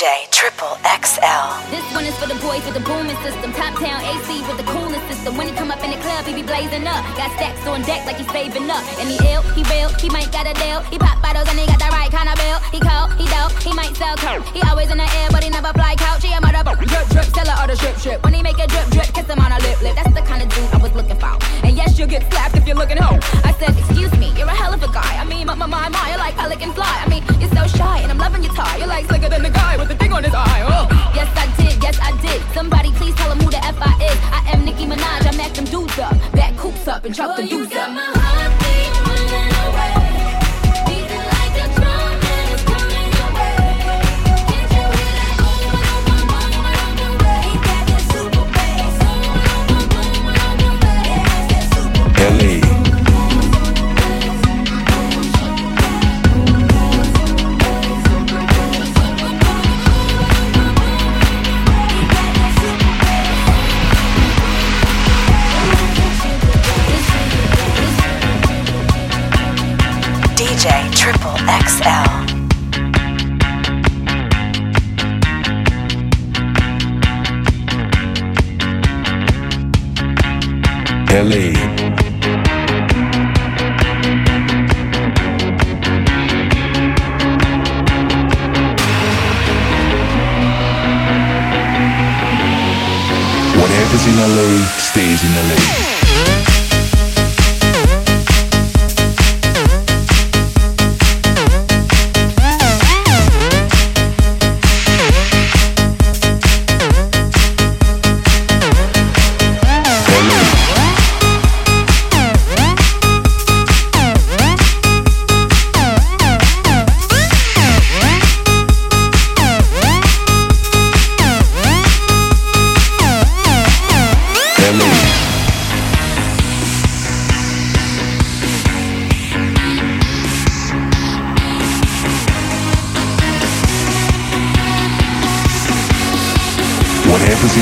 DJ Triple XL. This one is for the boys with the booming system. Top town AC with the coolest system. When he come up in the club, he be blazing up. Got stacks on deck like he's saving up. And he ill, he real, he might got a deal. He pop bottles and he got the right kind of bill. He cold, he dope, he might sell coke. He always in the air, but he never fly couch. He a mother drip drip, seller or the drip drip. When he make a drip drip, kiss him on a lip lip. That's the kind of dude I was looking for. And yes, you'll get slapped if you're looking home. I said, excuse me, you're a hell of a guy. I mean, my my my, my you're like pelican fly. I mean, you're so shy, and I'm loving your tie. You're like slicker than the guy with the thing on his eye. Oh. Yes, I did. Yes, I did. Somebody please tell him who the F I is. I am Nicki Minaj. I mack them dudes up, back coops up, and chuck the oh, dudes up. Triple XL. LA. Whatever's in LA stays in LA.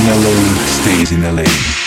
In stays in LA.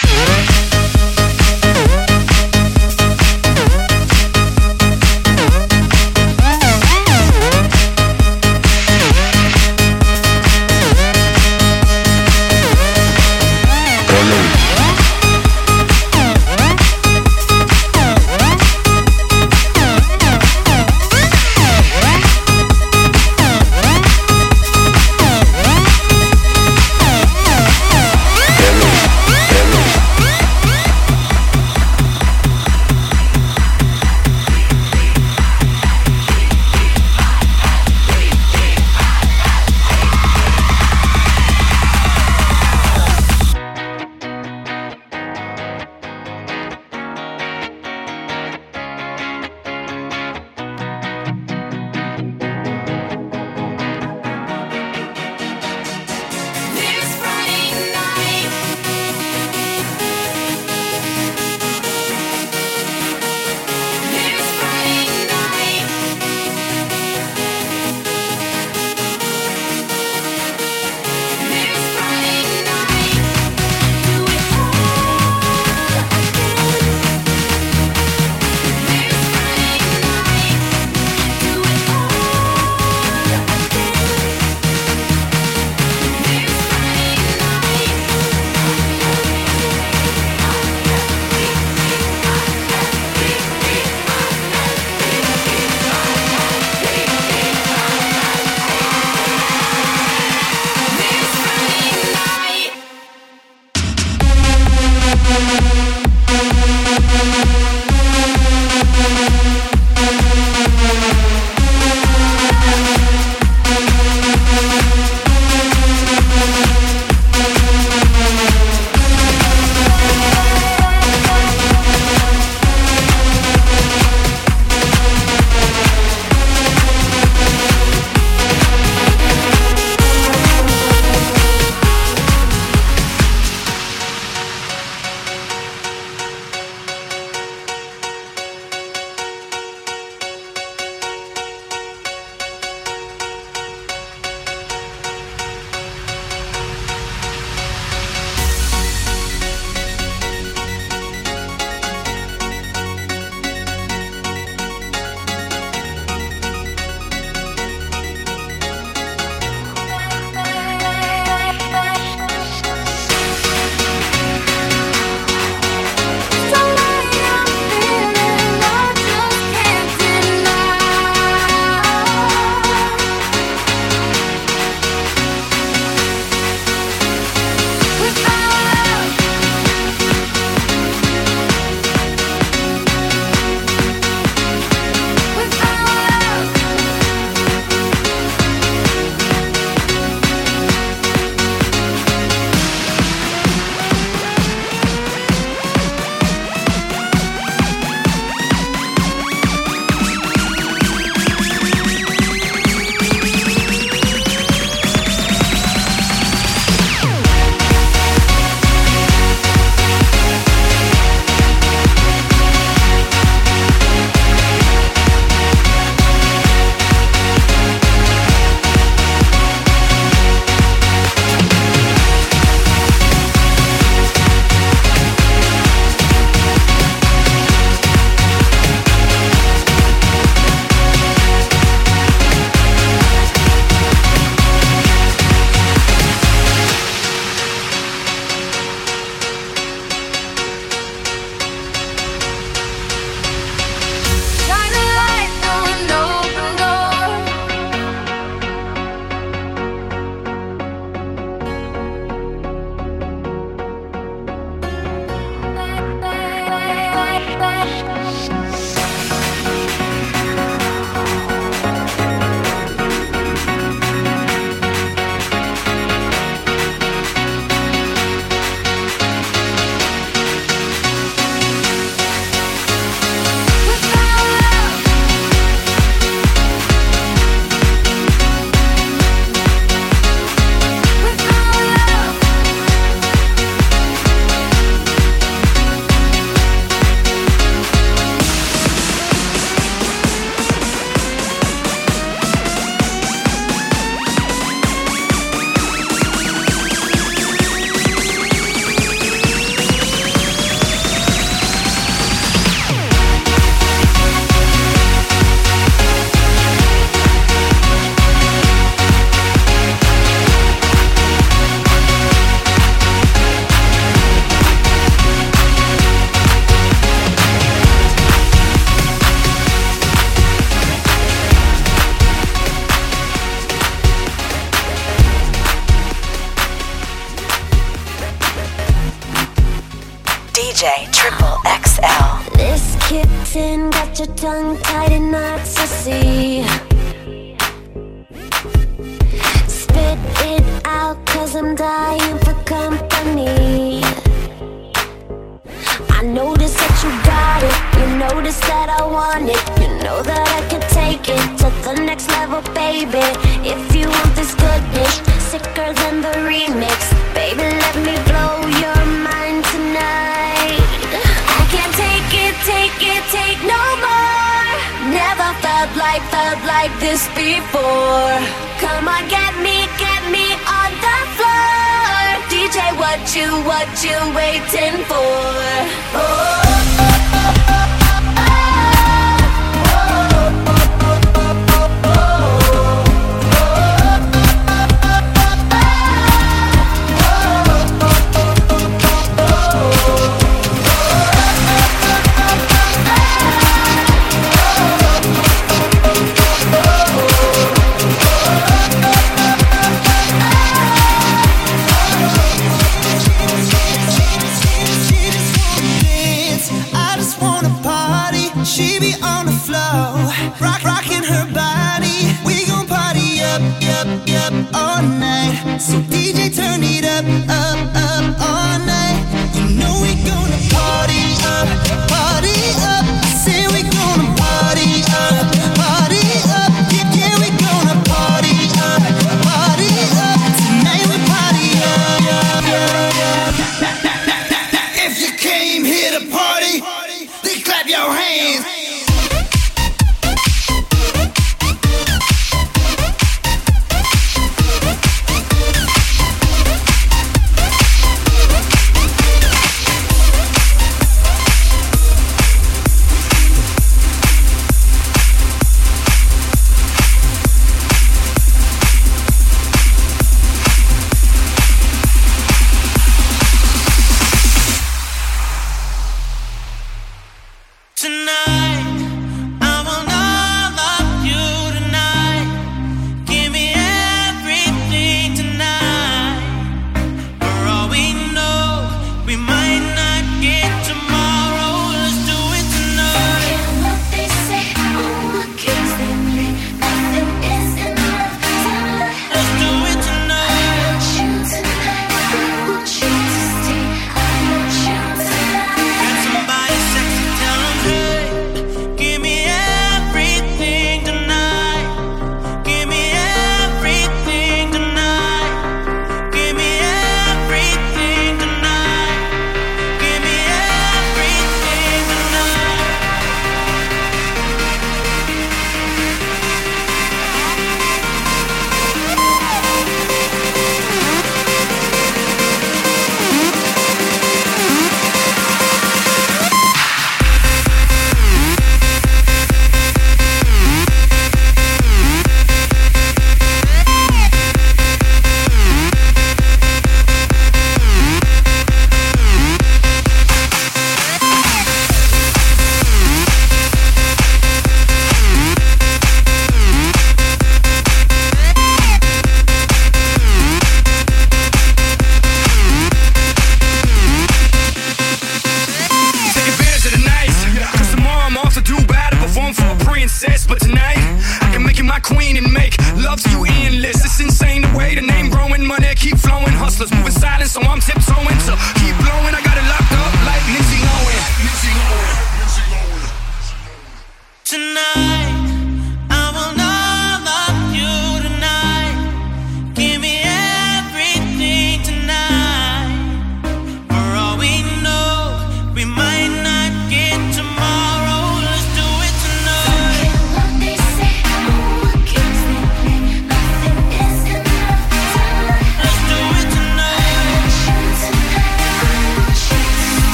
dancing, got your tongue tied in knots, I see. Come on, get me, get me on the floor. DJ, what you, what you waiting for? Oh.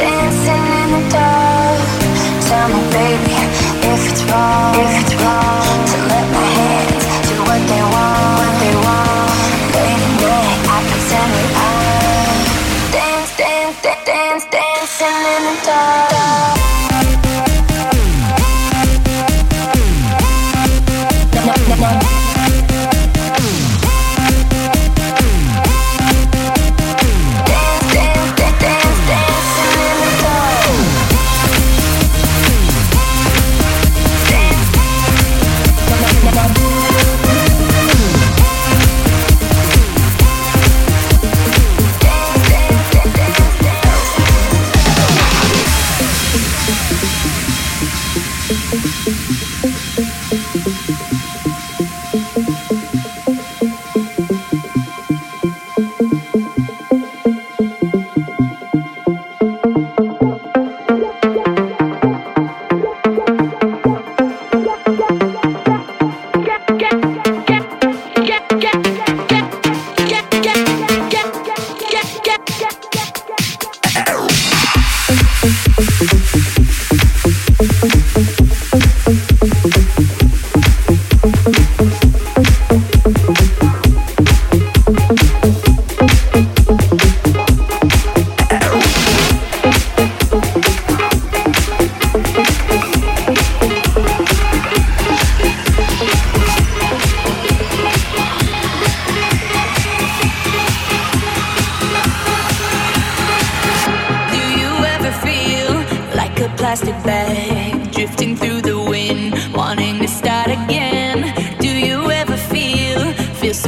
dancing in the dark. Tell me, baby, if it's wrong. If it's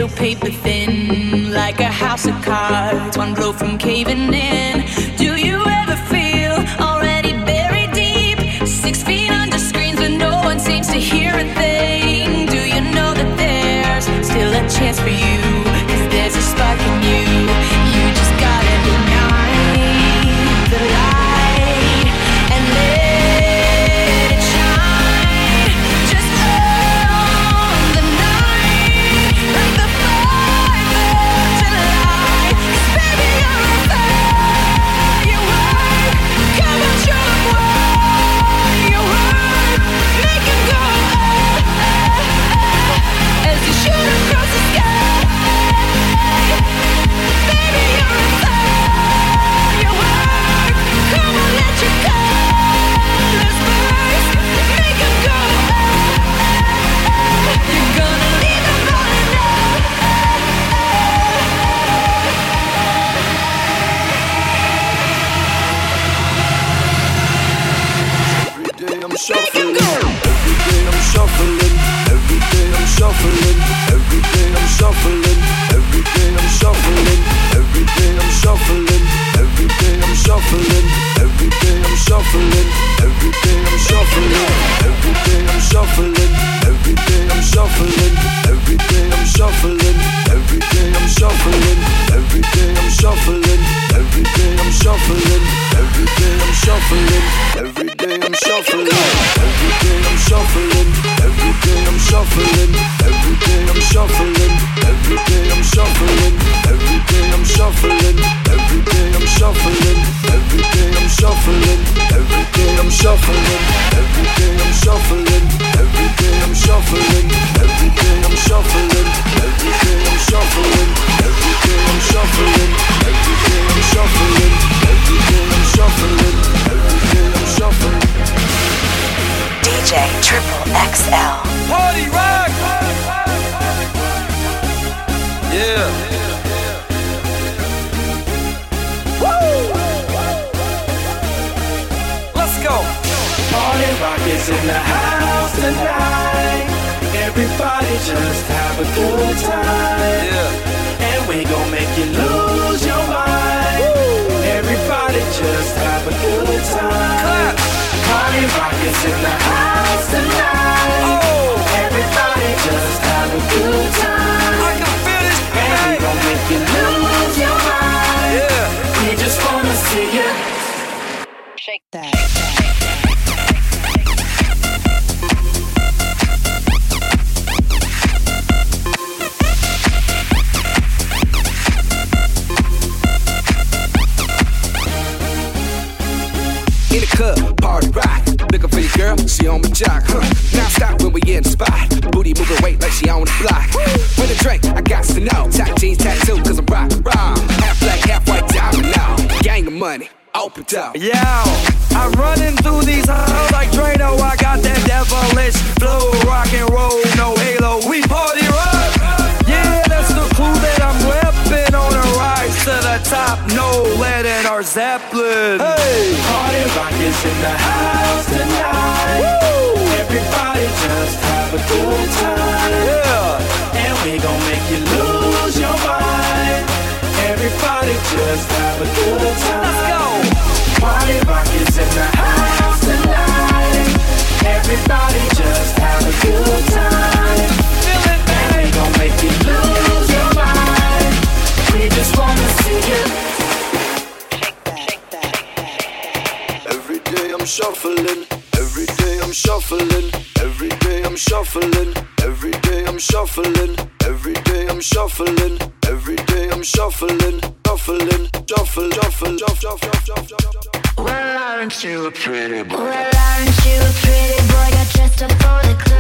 paper thin, like a house of cards, one blow from caving in. shuffling. Every day I'm shuffling. Every day I'm shuffling. Every day I'm shuffling. Every day I'm shuffling. Every day I'm shuffling. Every day I'm shuffling. Every day I'm shuffling. Every day I'm shuffling. Every day I'm shuffling. Just have a good time. Let's go. Party rock is in the house tonight. Everybody just have a good time. Feel it, And we gon' make you lose your mind. We just wanna see you. Every day I'm shuffling, every day I'm shuffling, every day I'm shuffling, every day I'm shuffling, every day I'm shuffling, every day I'm shuffling, Well, aren't you a pretty boy? Well, aren't you a pretty boy? Got dressed up for the club.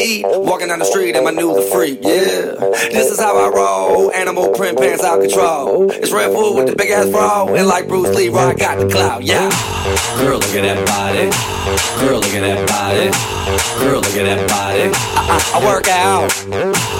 Walking down the street and my new the freak, yeah. This is how I roll, animal print pants out control. It's Redfoo with the big ass bra, and like Bruce Lee, I got the clout, yeah. Girl, look at that body. Girl, look at that body. Girl, look at that body. I, I, I work out.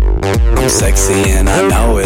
I'm sexy and I know it.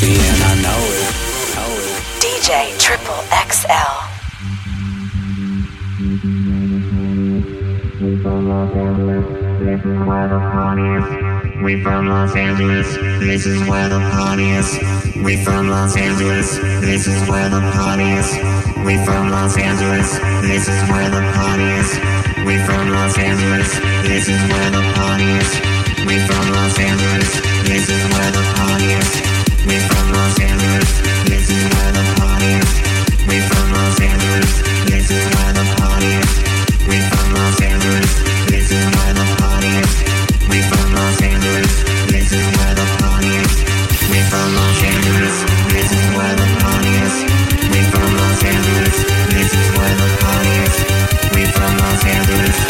sexy and I know it. Know it. DJ Triple XL. This is where the fun is. We from Los Angeles, this is where the party is. We from Los Angeles, this is where the party is. We from Los Angeles, this is where the party is. We from Los Angeles, this is where the party is. We from Los Angeles, this is where the party is. We from Los Angeles, this is where the party is. We from Los Angeles,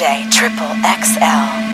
Triple XL.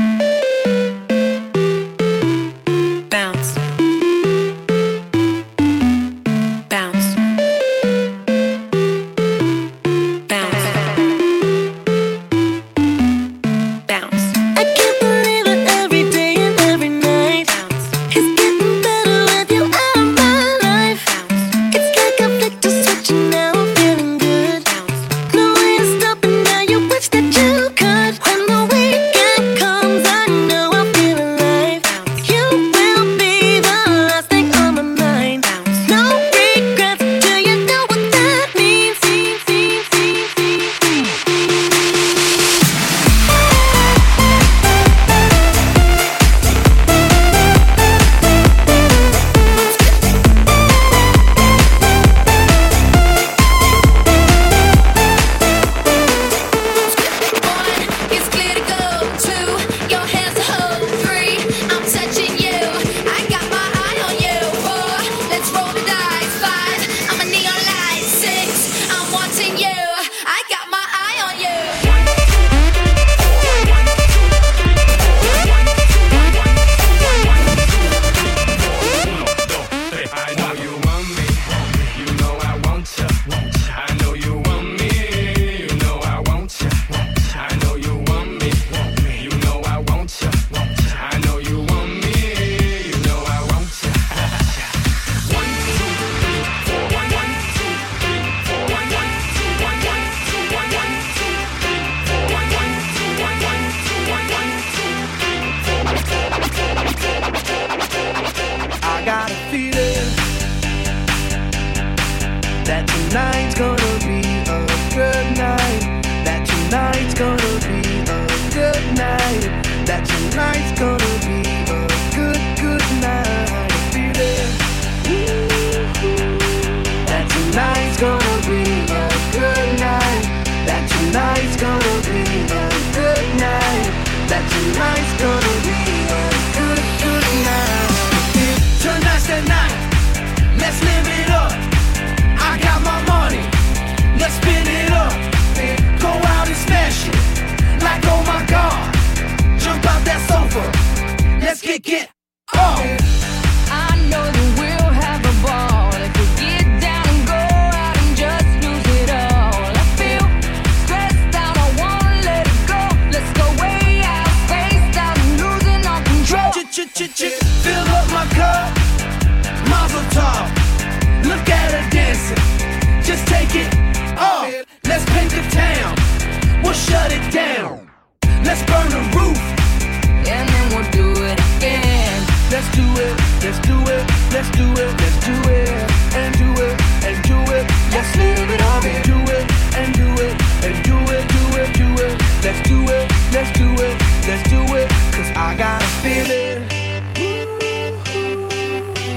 Let's do it, let's do it, and do it, and do it. Let's live it up do it, and do it, and do it, do it, do it. Let's do it, let's do it, let's do it. I got a feeling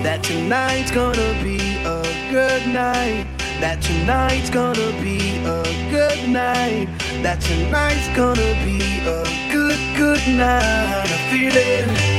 that tonight's gonna be a good night. That tonight's gonna be a good night. That tonight's gonna be a good, good night. I feel it.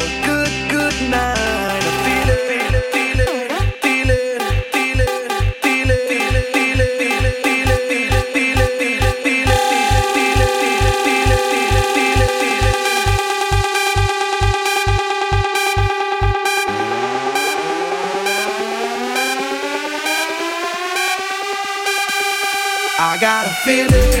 feeling.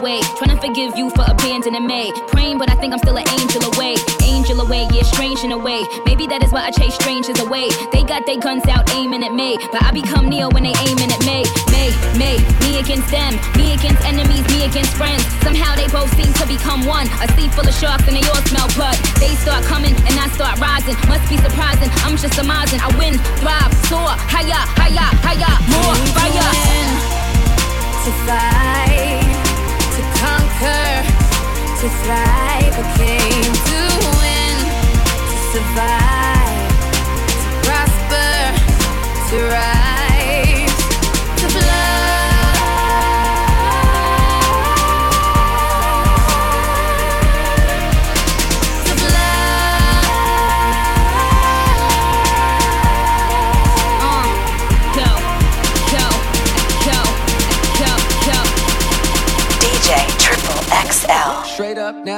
Away. Trying to forgive you for abandoning me. Praying, but I think I'm still an angel away. Angel away, yeah, strange in a way. Maybe that is why I chase strangers away. They got their guns out aiming at me, but I become Neo when they aiming at me. Me, me, me against them, me against enemies, me against friends. Somehow they both seem to become one. A sea full of sharks and they all smell blood. They start coming and I start rising. Must be surprising. I'm just surmising. I win, thrive, soar, higher, higher, higher, more fire. To fight, conquer, to thrive. I came to win, to survive, to prosper, to rise,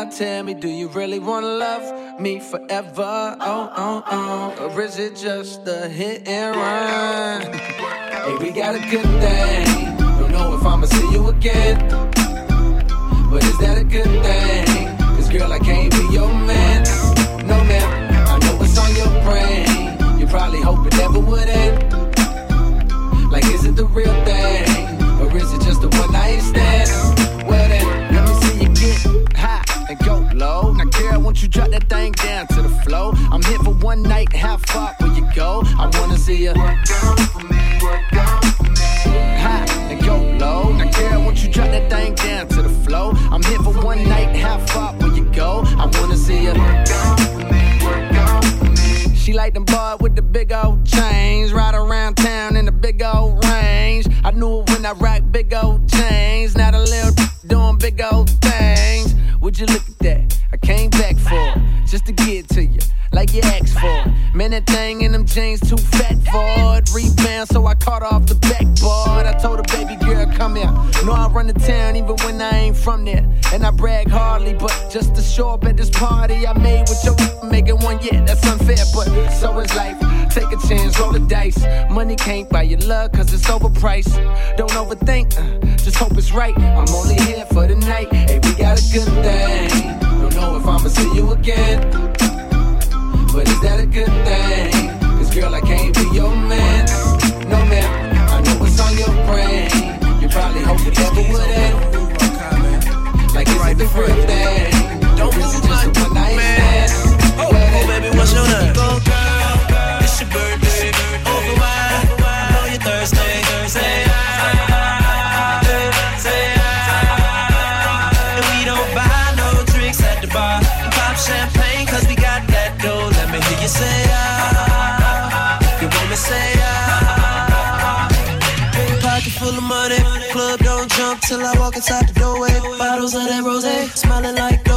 now, tell me, do you really wanna love me forever? Oh, oh, oh. Or is it just a hit and run? Hey, we got a good thing. Don't know if I'ma see you again. But is that a good thing? Cause girl, I can't be your man. No, man. I know what's on your brain. You probably hope it never would end. Like, is it the real thing? Or is it just a one night stand? High and go low. Now, girl, won't you drop that thing down to the flow? I'm here for one night, how far will you go? I wanna see you. Work on me, work on me. High and go low. Now, girl, won't you drop that thing down to the flow? I'm here for one night, how far will you go? I wanna see you. Work on me, work on me. She like them boy with the big old chains, ride around jeans too fat for it. Rebound, so I caught off the backboard. I told her, baby girl, come here. Know I run the town even when I ain't from there. And I brag hardly, but just to show up at this party I made with your making one, yeah, that's unfair, but so is life. Take a chance, roll the dice. Money can't buy your love, cause it's overpriced. Don't overthink, uh, just hope it's right. I'm only here for the night. Hey, we got a good thing. Don't know if I'ma see you again. But is that a good thing? Girl, I can't be your man. No man, I know what's on your brain. You probably hope it never would end. Like it's the real thing. Don't is it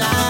out,